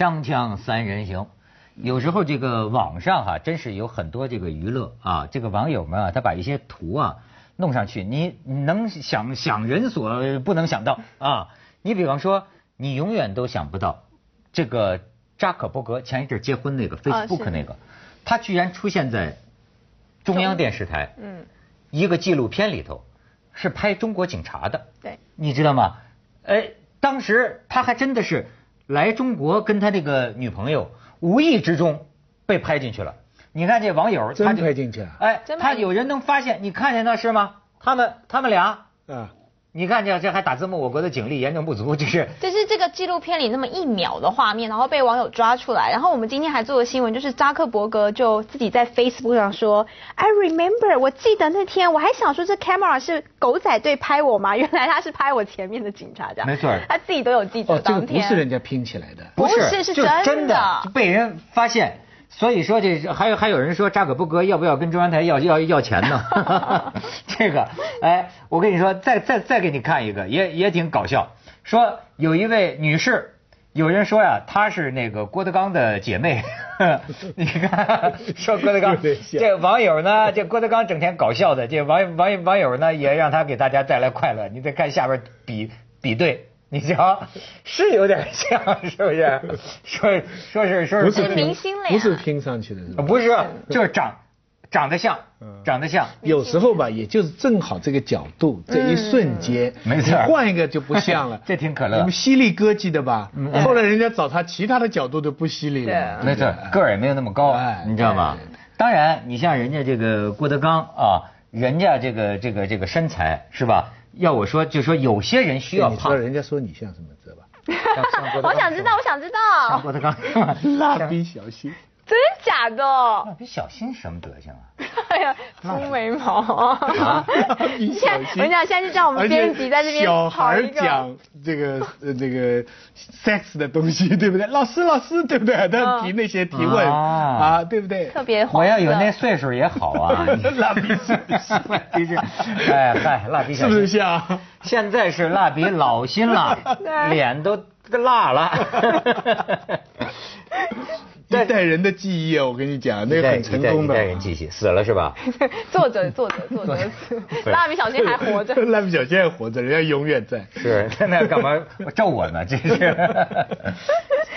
锵锵三人行，有时候这个网上哈、真是有很多这个娱乐啊，这个网友们啊，他把一些图啊弄上去，你你能想想人所不能想到啊。你比方说，你永远都想不到，这个扎克伯格前一阵结婚那个啊 Facebook 那个，他居然出现在中央电视台嗯，一个纪录片里头，是拍中国警察的。对，你知道吗？哎，当时他还真的是来中国跟他这个女朋友无意之中被拍进去了。你看这网友，他真就拍进去了他有人能发现，你看见那是吗？他们他们俩，啊，你看这这还打字幕，我国的警力严重不足，这是就是这个纪录片里那么一秒的画面，然后被网友抓出来。然后我们今天还做了新闻，就是扎克伯格就自己在 Facebook 上说，I remember，我记得那天我还想说这 camera 是狗仔队拍我吗？原来他是拍我前面的警察这样。没错他自己都有记者哦，这个当天。不是人家拼起来的，不是是是真真的就被人发现。所以说这还有还有人说扎克伯格要不要跟中央台要要要钱呢？这个，哎，我跟你说，再再再给你看一个，也也挺搞笑。说有一位女士，有人说呀，她是那个郭德纲的姐妹。你看，说郭德纲这网友呢，这郭德纲整天搞笑的，这网网网友呢也让他给大家带来快乐。你再看下边比比对。你瞧，是有点像，是不是？说说是说是不是是明星了呀不是拼上去的，是吧？不是，就是长长得像，嗯长得像。有时候吧，也就是正好这个角度，这一瞬间，没错。换一个就不像了 这挺可乐你们犀利哥记得吧嗯？后来人家找他其他的角度都不犀利了，没错，个儿也没有那么高哎，你知道吗？当然，你像人家这个郭德纲啊，人家这个这个这个身材是吧？要我说，就说有些人需要胖你知道，人家说你像什么知道吧？我想知道，我想知像道，郭德纲？蜡笔小新，真假的？蜡笔小新什么德行啊？哎呀，粗眉毛 现在。我跟你讲，现在就叫我们编辑在这边小孩讲这个呃这个 sex 的东西，对不对？老师老师，对不对？他提那些提问啊啊，对不对？特别黄我要有那岁数也好啊。蜡笔小新哎嗨，蜡笔小新 是不是像？现在是蜡笔老新了对，脸都辣了。一代人的记忆啊，我跟你讲，那个很成功的。一代人记忆，死了是吧？作者作者作者，蜡笔小新还活着。蜡笔小新还活着，人家永远在。是，那干嘛咒我呢？这是。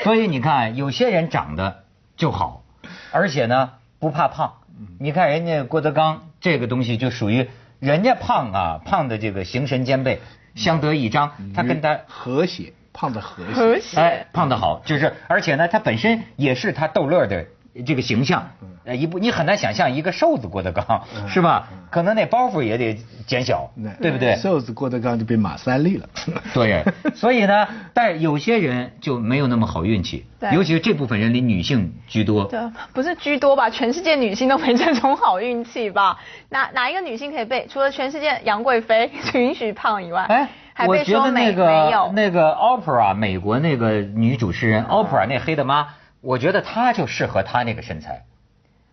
所以你看，有些人长得就好，而且呢不怕胖。你看人家郭德纲这个东西就属于人家胖啊，胖的这个形神兼备，相得益彰。他跟他和谐，胖的和谐。和谐。哎，胖的好，就是而且呢，他本身也是他逗乐的这个形象。呃，一部你很难想象一个瘦子郭德纲是吧？可能那包袱也得减小，对不对？瘦子郭德纲就变马三立了。对，所以呢，但有些人就没有那么好运气，对尤其是这部分人里女性居多。对，不是居多吧？全世界女性都没这种好运气吧？哪哪一个女性可以被除了全世界杨贵妃 允许胖以外，哎，还我觉得那个有？那个 Oprah 美国那个女主持人 Oprah 那黑的妈，我觉得她就适合她那个身材。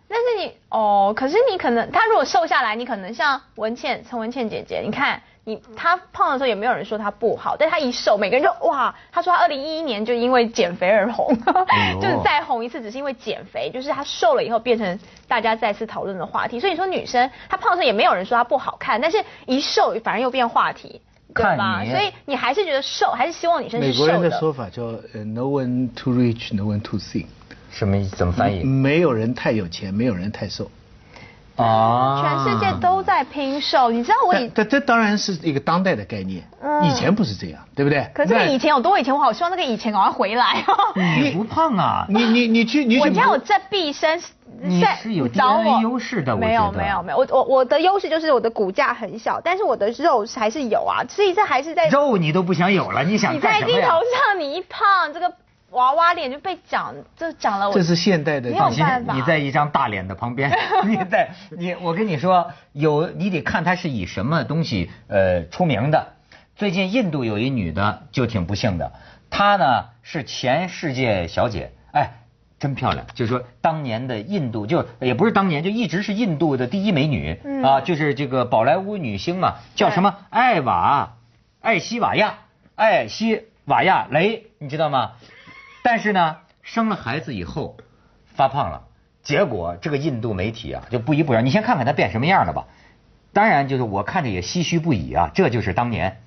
但是你哦，可是你可能她如果瘦下来，你可能像文倩陈文倩姐姐，你看你她胖的时候也没有人说她不好，但她一瘦，每个人就哇，她说她二零一一年就因为减肥而红，就是再红一次只是因为减肥，就是她瘦了以后变成大家再次讨论的话题。所以你说女生她胖的时候也没有人说她不好看，但是一瘦反而又变话题。对看吧？所以你还是觉得瘦，还是希望女生是瘦美国人的说法叫呃 “no one too rich, no one too thin”，什么意思？怎么翻译？没有人太有钱，没有人太瘦。啊，全世界都在拼瘦，你知道我以这这当然是一个当代的概念，嗯以前不是这样，对不对？可是那以前有多以前，我好希望那个以前赶快回来哦。你不胖啊？你你你去你去我家有这毕生，你是有找 DNA 我优势的没有没有没有，我我我的优势就是我的骨架很小，但是我的肉还是有啊，所以这还是在肉你都不想有了，你想你干什么呀在镜头？上你一胖，这个娃娃脸就被长，就长了我这是现代的没有放心，你在一张大脸的旁边，你在你我跟你说，有你得看他是以什么东西呃出名的。最近印度有一女的就挺不幸的，她呢是前世界小姐，哎，真漂亮。就是说当年的印度就也不是当年，就一直是印度的第一美女、嗯。啊，就是这个宝莱坞女星嘛，叫什么？艾瓦艾希瓦亚。艾希瓦亚雷，你知道吗？但是呢，生了孩子以后发胖了，结果这个印度媒体啊就不依不饶，你先看看他变什么样了吧。当然，就是我看着也唏嘘不已啊，这就是当年，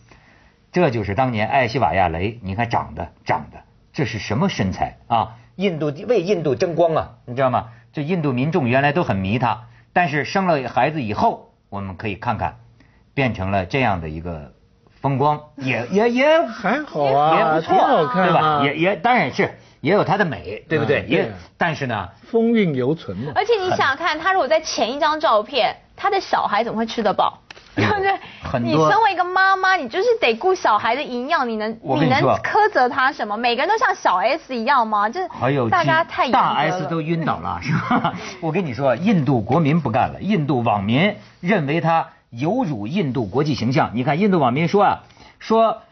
这就是当年艾希瓦亚雷，你看长得长得，这是什么身材啊？印度为印度争光啊，你知道吗？这印度民众原来都很迷他，但是生了孩子以后，我们可以看看，变成了这样的一个风光，也也也 还好啊，也不错，好看啊对吧？也也当然是也有它的美，对不对？也但是呢，风韵犹存嘛。而且你想想看，他如果在前一张照片，他的小孩怎么会吃得饱？对不对？哎很多你身为一个妈妈，你就是得顾小孩的营养，你能你能苛责他什么？每个人都像小 S 一样吗？就是大家太严大 S 都晕倒了，是吧？我跟你说，印度国民不干了，印度网民认为他有辱印度国际形象。你看，印度网民说啊，说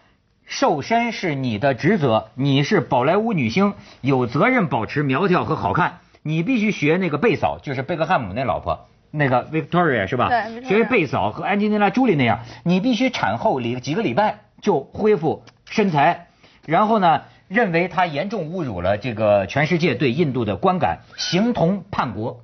瘦身是你的职责，你是宝莱坞女星，有责任保持苗条和好看。你必须学那个贝嫂，就是贝克汉姆那老婆。那个 Victoria 是吧？对学贝嫂和安吉丽娜·朱莉那样，你必须产后里几个礼拜就恢复身材，然后呢，认为她严重侮辱了这个全世界对印度的观感，形同叛国。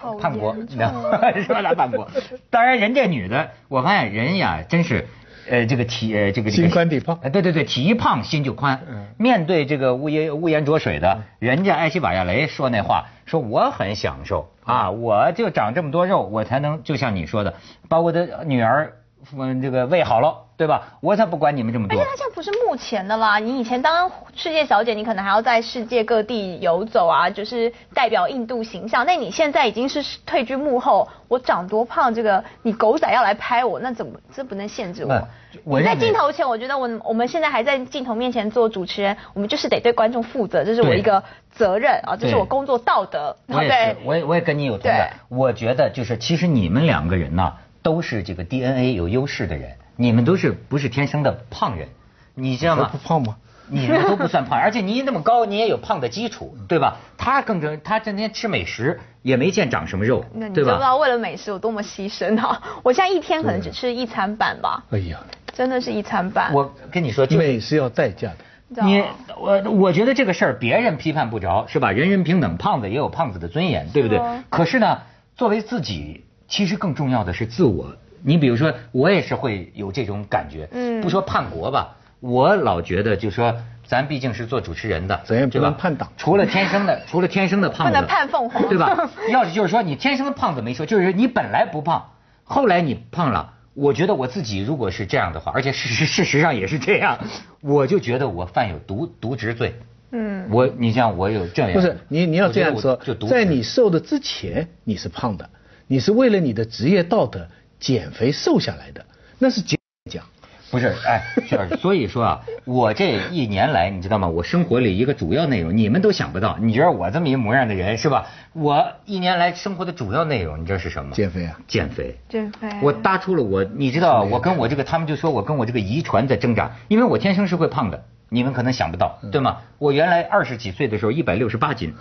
好叛国，你知道吗？是吧？来叛国。当然，人这女的，我发现人呀，真是，呃，这个体，呃，这个这个心宽体胖呃对对对，体一胖心就宽。嗯面对这个乌烟乌烟浊水的，人家艾希瓦亚雷说那话，说我很享受啊，我就长这么多肉，我才能就像你说的，把我的女儿，嗯，这个喂好了，对吧？我才不管你们这么多而且。他现在不是目前的啦，你以前当世界小姐，你可能还要在世界各地游走啊，就是代表印度形象。那你现在已经是退居幕后，我长多胖，这个你狗仔要来拍我，那怎么这不能限制我？那我你在镜头前，我觉得我我们现在还在镜头面前做主持人，我们就是得对观众负责，这是我一个责任啊，这是我工作道德，我也是，我也我也跟你有同感。我觉得就是，其实你们两个人呢，都是这个 DNA 有优势的人，你们都是不是天生的胖人，你知道吗我不？胖吗？你们都不算胖，而且你那么高，你也有胖的基础，对吧？他更正，他整天吃美食，也没见长什么肉那，你对吧？就不知道为了美食有多么牺牲啊！我现在一天可能只吃一餐半吧，哎呀，真的是一餐半。我跟你说，就美是要代价的。你我我觉得这个事儿别人批判不着，是吧？人人平等，胖子也有胖子的尊严，对不对？可是呢，作为自己，其实更重要的是自我。你比如说，我也是会有这种感觉，嗯不说叛国吧，我老觉得就说。咱毕竟是做主持人的，咱也不能叛党除了天生的，除了天生的胖子，不能叛凤凰对吧？要是就是说你天生的胖子没说，就是你本来不胖，后来你胖了。我觉得我自己如果是这样的话，而且事实事实上也是这样，我就觉得我犯有渎渎职罪。嗯，我你像我有这样，不是你你要这样说就，渎职在你瘦的之前你是胖的，你是为了你的职业道德减肥瘦下来的，那是讲讲。不是哎，徐老师，所以说啊，我这一年来你知道吗？我生活里一个主要内容你们都想不到，你觉得我这么一模样的人是吧？我一年来生活的主要内容你知道是什么？减肥啊减肥。减肥。我搭出了我，你知道，我跟我这个，他们就说我跟我这个遗传在挣扎，因为我天生是会胖的，你们可能想不到，对吗？我原来二十几岁的时候一百六十八斤，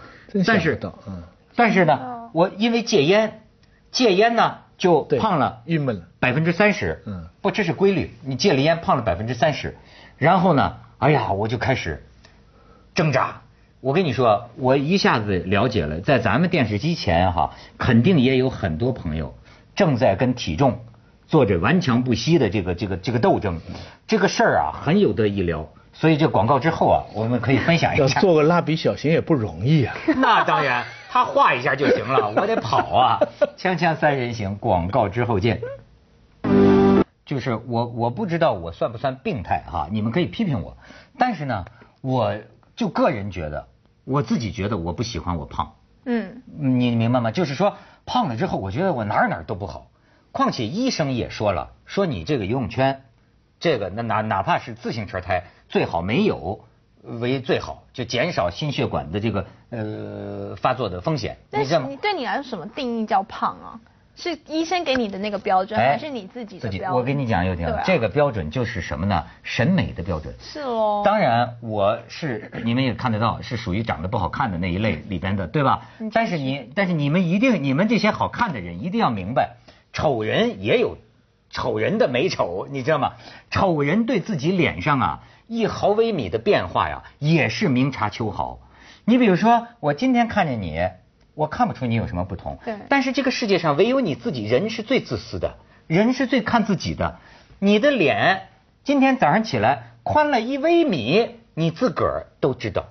但是嗯但是呢，我因为戒烟，戒烟呢就胖了郁闷了。百分之三十，嗯不，这是规律，你戒了烟胖了百分之三十，然后呢，哎呀，我就开始挣扎。我跟你说，我一下子了解了，在咱们电视机前哈，肯定也有很多朋友正在跟体重做着顽强不息的这个这个这个斗争。这个事儿啊，很有得一聊。所以这广告之后啊，我们可以分享一下。要做个蜡笔小新也不容易啊。那当然，他画一下就行了，我得跑啊！锵锵三人行，广告之后见。就是我，我不知道我算不算病态哈、你们可以批评我，但是呢，我就个人觉得，我自己觉得我不喜欢我胖，嗯，你明白吗？就是说胖了之后，我觉得我哪儿哪儿都不好。况且医生也说了，说你这个游泳圈，这个那哪哪怕是自行车胎，最好没有为最好，就减少心血管的这个呃发作的风险。但是你？对你来说什么定义叫胖啊？是医生给你的那个标准，还是你自己的标准？我跟你讲，又听对啊，这个标准就是什么呢？审美的标准。是哦。当然，我是你们也看得到，是属于长得不好看的那一类里边的，对吧嗯？但是你，但是你们一定，你们这些好看的人一定要明白，丑人也有丑人的美丑，你知道吗？丑人对自己脸上啊一毫微米的变化呀，也是明察秋毫。你比如说，我今天看见你，我看不出你有什么不同。对但是这个世界上唯有你自己，人是最自私的，人是最看自己的。你的脸今天早上起来宽了一微米，你自个儿都知道。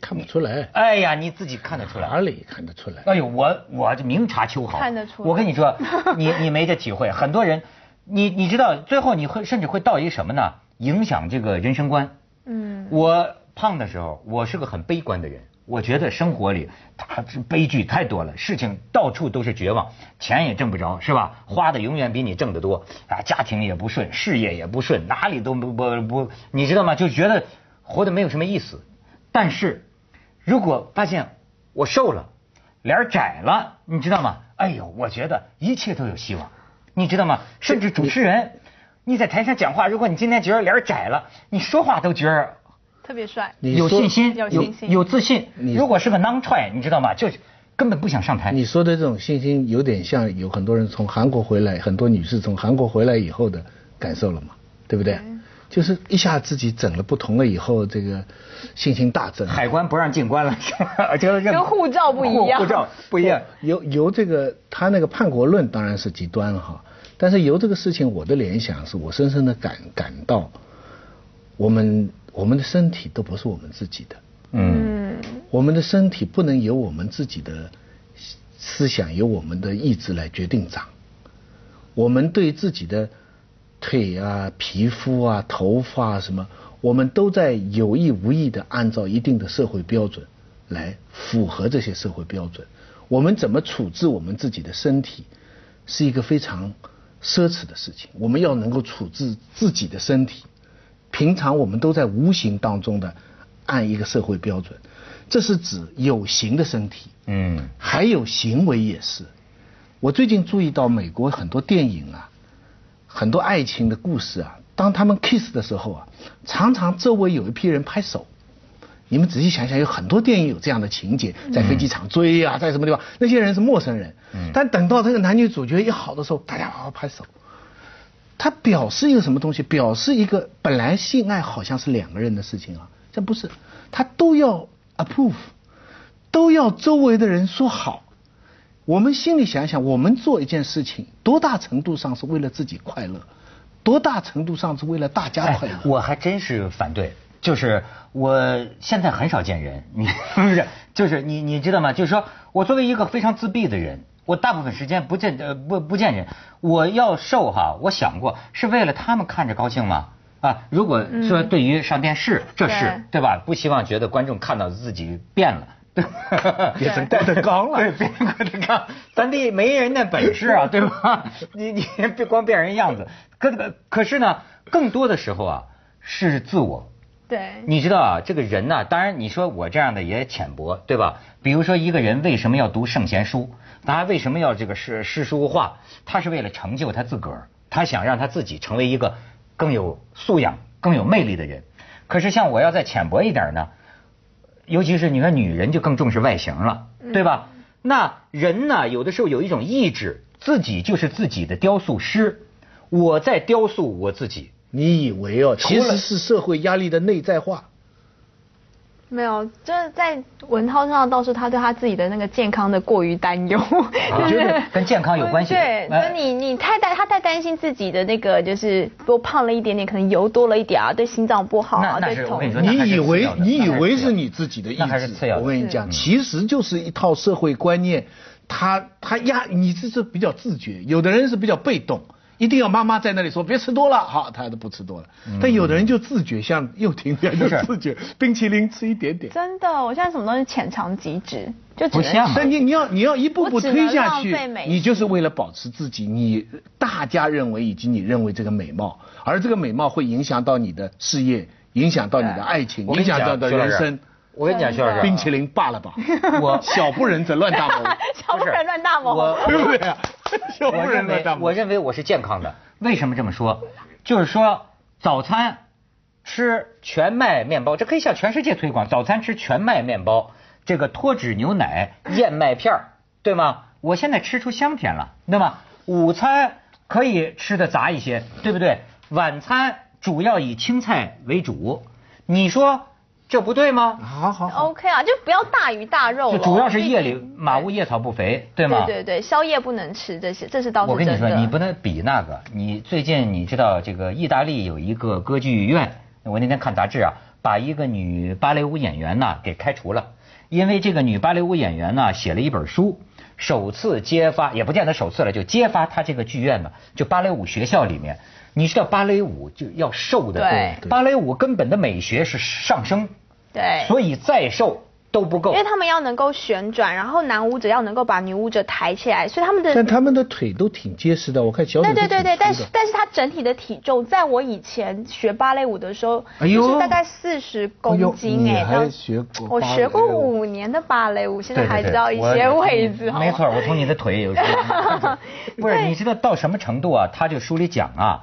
看不出来，哎呀，你自己看得出来。哪里看得出来？哎呦，我我这明察秋毫，看得出来我跟你说，你你没这体会，很多人，你你知道，最后你会甚至会到一个什么呢？影响这个人生观。嗯，我胖的时候，我是个很悲观的人。我觉得生活里，它是悲剧太多了，事情到处都是绝望，钱也挣不着，是吧？花的永远比你挣得多啊，家庭也不顺，事业也不顺，哪里都不不不，你知道吗？就觉得活得没有什么意思。但是，如果发现我瘦了，脸窄了，你知道吗？哎呦，我觉得一切都有希望，你知道吗？甚至主持人，你在台上讲话，如果你今天觉得脸儿窄了，你说话都觉得特别帅。你有信心，有有信心有自信。你如果是个囊踹，你知道吗？就根本不想上台。你说的这种信心，有点像有很多人从韩国回来，很多女士从韩国回来以后的感受了嘛，对不对？就是一下自己整了不同了以后，这个信心大增。海关不让进关了，是吧？就认跟护照不一样护护照不一样。由由这个他那个叛国论当然是极端了哈，但是由这个事情我的联想是我深深的感感到，我们我们的身体都不是我们自己的，嗯，嗯，我们的身体不能由我们自己的思想、由我们的意志来决定长。我们对自己的腿啊、皮肤啊、头发啊什么，我们都在有意无意的按照一定的社会标准来符合这些社会标准。我们怎么处置我们自己的身体，是一个非常奢侈的事情。我们要能够处置自己的身体，平常我们都在无形当中的按一个社会标准，这是指有形的身体，嗯，还有行为也是。我最近注意到美国很多电影啊，很多爱情的故事啊，当他们 kiss 的时候啊，常常周围有一批人拍手。你们仔细想想，有很多电影有这样的情节，在飞机场追呀、在什么地方，那些人是陌生人，但等到这个男女主角一好的时候，大家好好拍手。他表示一个什么东西？表示一个本来性爱好像是两个人的事情啊，这不是，他都要 approve，都要周围的人说好。我们心里想想，我们做一件事情，多大程度上是为了自己快乐，多大程度上是为了大家快乐？哎我还真是反对。就是我现在很少见人，你 不是，就是你你知道吗？就是说我作为一个非常自闭的人，我大部分时间不见呃不不见人。我要瘦哈，我想过是为了他们看着高兴吗？啊，如果说对于上电视，这是对吧？不希望觉得观众看到自己变了。变成郭德纲了，对，变成郭德纲，咱得没人那本事啊，对吧？你你别光变人样子，可可是呢，更多的时候啊是自我。对，你知道啊，这个人呢、当然你说我这样的也浅薄，对吧？比如说一个人为什么要读圣贤书，他为什么要这个诗诗书画？他是为了成就他自个儿，他想让他自己成为一个更有素养、更有魅力的人。可是像我要再浅薄一点呢，尤其是你看女人就更重视外形了，对吧？那人呢，有的时候有一种意志，自己就是自己的雕塑师，我在雕塑我自己。你以为哦，其实是社会压力的内在化。没有，就是在文涛身上倒是他对他自己的那个健康的过于担忧，我觉得跟健康有关系。对，哎就你你太担他太担心自己的那个就是多胖了一点点，可能油多了一点啊，对心脏不好啊，那那对头是我跟你说你以为你以为是你自己的意志我跟你讲，嗯其实就是一套社会观念，他他压你这是比较自觉，有的人是比较被动。一定要妈妈在那里说别吃多了，好，他都不吃多了。但有的人就自觉，像又婷这样就自觉，冰淇淋吃一点点。真的，我现在什么东西浅尝即止，就只能不像啊。但你你要你要一步步推下去你就是为了保持自己你大家认为以及你认为这个美貌，而这个美貌会影响到你的事业，影响到你的爱情，影响到你的人生。我跟你讲，徐老师，冰淇淋罢了吧，我小不忍则乱大谋，小不忍乱大谋。我 对不对 我认为。我认为我是健康的。为什么这么说？就是说早餐吃全麦面包，这可以向全世界推广。早餐吃全麦面包，这个脱脂牛奶、燕麦片儿对吗？我现在吃出香甜了，对吗？午餐可以吃的杂一些，对不对？晚餐主要以青菜为主。你说这不对吗？好好好，OK 啊，就不要大鱼大肉了。就主要是夜里马无夜草不肥，对吗？对对对，宵夜不能吃这些，这是倒是真的。我跟你说，你不能比那个。你最近你知道这个意大利有一个歌剧院，我那天看杂志啊，把一个女芭蕾舞演员呐给开除了，因为这个女芭蕾舞演员呢写了一本书，首次揭发，也不见得首次了，就揭发她这个剧院呢，就芭蕾舞学校里面，你知道芭蕾舞就要瘦的对多，芭蕾舞根本的美学是上升，对，所以再瘦都不够。因为。他们要能够旋转，然后男舞者要能够把女舞者抬起来，所以他们的但他们的腿都挺结实的，我看小腿对对对对，但是但是他整体的体重，在我以前学芭蕾舞的时候，哎呦。就是大概四十公斤哎、哎呦你还学过我学过五年的芭蕾舞，现在还知道一些位置。没错，我从你的腿有时候。不是，你知道到什么程度啊？他就书里讲啊，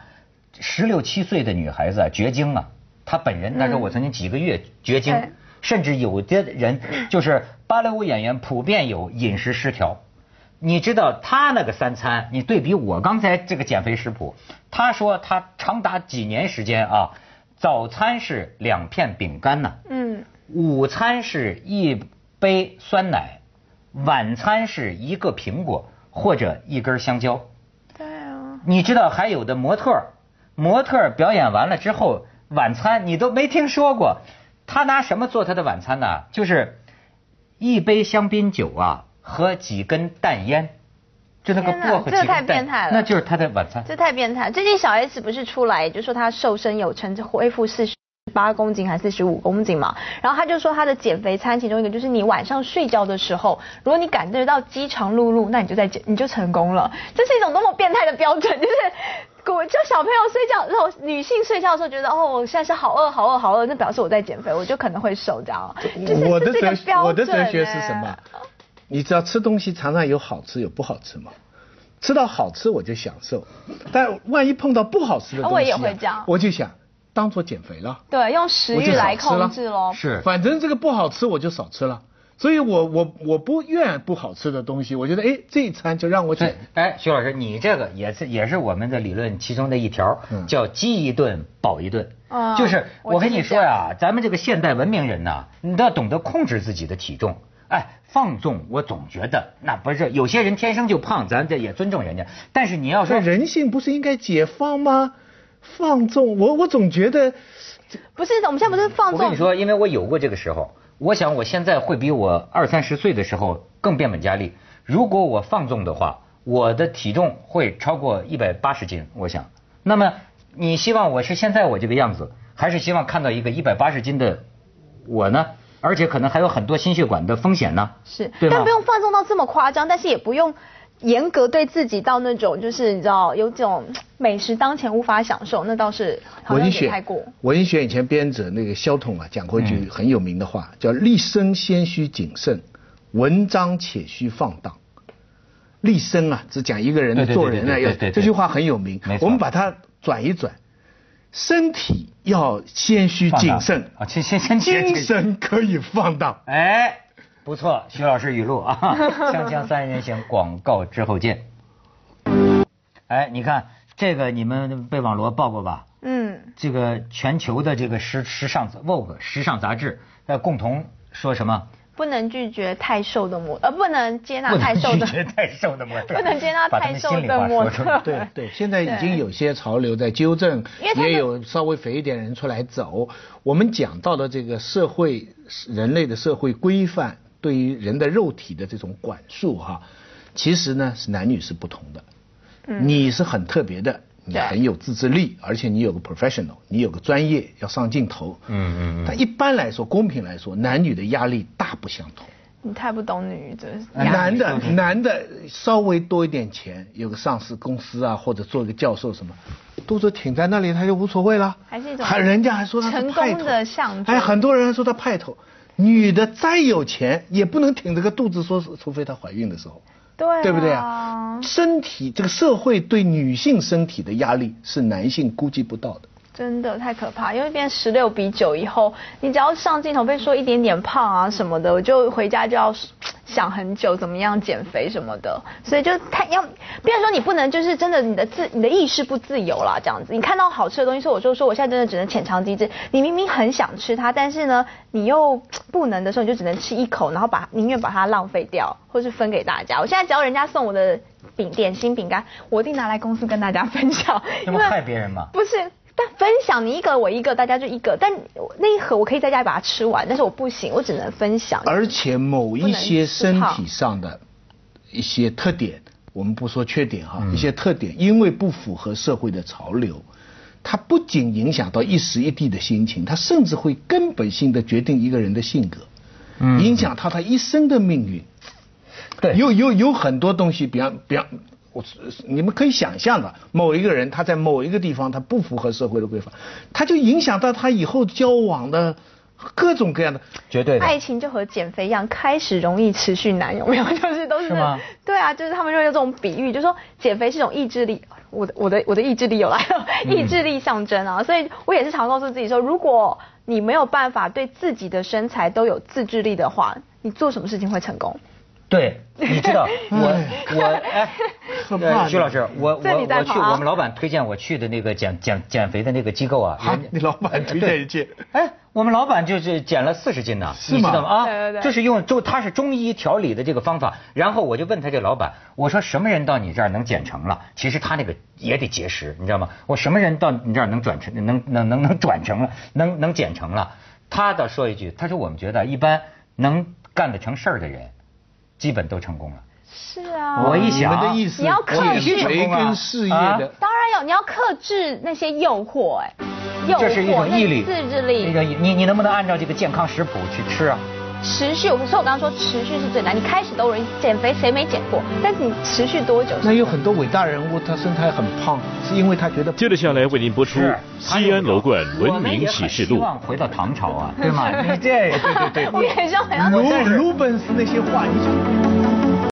十六七岁的女孩子啊绝经啊，她本人那时候我曾经几个月绝经，对甚至有的人 就是芭蕾舞演员普遍有饮食失调。你知道他那个三餐，你对比我刚才这个减肥食谱，他说他长达几年时间啊，早餐是两片饼干呢、嗯，午餐是一杯酸奶，晚餐是一个苹果或者一根香蕉。对啊，你知道还有的模特儿，模特儿表演完了之后，晚餐你都没听说过，他拿什么做他的晚餐呢？就是一杯香槟酒啊和几根淡烟，就那个薄荷这个太变态了那就是他的晚餐。这太变态。最近小 S 不是出来就说她瘦身有成，恢复四十。八公斤还是四十五公斤嘛？然后他就说他的减肥餐其中一个就是你晚上睡觉的时候，如果你感觉到饥肠辘辘，那你就在减，你就成功了。这是一种多么变态的标准，就是我就小朋友睡觉，然后女性睡觉的时候觉得哦，我现在是好饿好饿好饿，那表示我在减肥，我就可能会瘦这样。就是我的这个哲标我的哲准学是欸什么？你知道吃东西常常有好吃有不好吃吗？吃到好吃我就享受，但万一碰到不好吃的东西、啊，我也会这样我就想当做减肥了。对，用食欲来控制喽。是反正这个不好吃我就少吃了，所以我我我不愿不好吃的东西，我觉得哎这一餐就让我对减。，哎，徐老师，你这个也是也是我们的理论其中的一条，嗯叫饥一顿饱一顿。嗯就是我我跟你说呀，咱们这个现代文明人呐，你都要懂得控制自己的体重。哎，放纵，我总觉得那不是有些人天生就胖，咱这也尊重人家。但是你要说人性不是应该解放吗？放纵，我我总觉得不是，我们现在不是放纵我跟你说，因为我有过这个时候，我想我现在会比我二三十岁的时候更变本加厉。如果我放纵的话，我的体重会超过一百八十斤。我想，那么你希望我是现在我这个样子，还是希望看到一个一百八十斤的我呢？而且可能还有很多心血管的风险呢，是，但不用放纵到这么夸张，但是也不用严格对自己到那种就是你知道有种美食当前无法享受，那倒是好像文学太过。文学以前编者那个萧统啊讲过一句很有名的话，叫“立身先须谨慎，文章且须放荡”。立身啊，只讲一个人的做人啊，要这句话很有名没。错我们把它转一转，身体要先须放荡谨慎啊，先先先精神可以放荡。哎，不错，徐老师语录啊，锵锵三人行，广告之后见。哎，你看这个，你们被网罗报过吧？嗯，这个全球的这个时时尚 Vogue 时尚杂志，呃，共同说什么？不能拒绝太瘦的模，呃，不能接纳太瘦的，拒绝太瘦的模特，不能接纳把他太瘦们心里话的模特。对对，现在已经有些潮流在纠正也有稍微肥一点人出来走。我们讲到的这个社会人类的社会规范对于人的肉体的这种管束哈，其实呢是男女是不同的。你是很特别的，你很有自制力，而且你有个 professional，你有个专业要上镜头。嗯嗯嗯但一般来说，公平来说，男女的压力大不相同。你太不懂女这哎压力男的 男的稍微多一点钱，有个上市公司啊，或者做个教授什么，肚子挺在那里，他就无所谓了。还是一种还人家还说他成派头功的象征哎，很多人还说他派头。女的再有钱，也不能挺着个肚子说，除非她怀孕的时候，对啊。对不对啊？身体这个社会对女性身体的压力是男性估计不到的。真的太可怕，因为变十六比九以后，你只要上镜头被说一点点胖啊什么的，我就回家就要想很久怎么样减肥什么的，所以就太要，比如说你不能就是真的你的自你的意识不自由啦，这样子，你看到好吃的东西，说我就说我现在真的只能浅尝即止，你明明很想吃它，但是呢你又不能的时候，你就只能吃一口，然后把宁愿把它浪费掉，或是分给大家。我现在只要人家送我的饼点心饼干，我一定拿来公司跟大家分享，那么害别人吗？不是。但分享你一个我一个，大家就一个。但那一盒我可以在家里把它吃完，但是我不行，我只能分享。而且某一些身体上的一些特点，我们不说缺点哈，一些特点，因为不符合社会的潮流，它不仅影响到一时一地的心情，它甚至会根本性的决定一个人的性格，影响他他一生的命运。对，有有有很多东西，比方比方。我你们可以想象的，某一个人他在某一个地方他不符合社会的规范，他就影响到他以后交往的各种各样的绝对。爱情就和减肥一样，开始容易，持续难，有没有？就是都是。对啊，就是他们就用这种比喻，就说减肥是一种意志力。我的我的我的意志力有来了，意志力象征啊，所以我也是常告诉自己说，如果你没有办法对自己的身材都有自制力的话，你做什么事情会成功？对，你知道我 我哎。徐老师，我我我去我们老板推荐我去的那个减减减肥的那个机构啊。你老板推荐去？哎，我们老板就是减了四十斤呢，你知道吗？啊，就是用就他是中医调理的这个方法。然后我就问他这老板，我说什么人到你这儿能减成了？其实他那个也得节食，你知道吗？我什么人到你这儿能转成能能能能转成了，能能减成了？他倒说一句，他说我们觉得一般能干得成事儿的人，基本都成功了。是啊，我一想，你要克制跟事业的，当然有，你要克制那些诱惑，哎，诱惑，这是一种毅力，自制力。那个你你能不能按照这个健康食谱去吃啊？持续，我说我刚刚说持续是最难。你开始都容易减肥，谁没减过？但是你持续多久？那有很多伟大人物，他身材很胖，是因为他觉得。接着下来为您播出《西安楼冠文明启示录》。希望回到唐朝啊，对吗？你这，对对对，我也希望回到。鲁鲁本斯那些话，你就。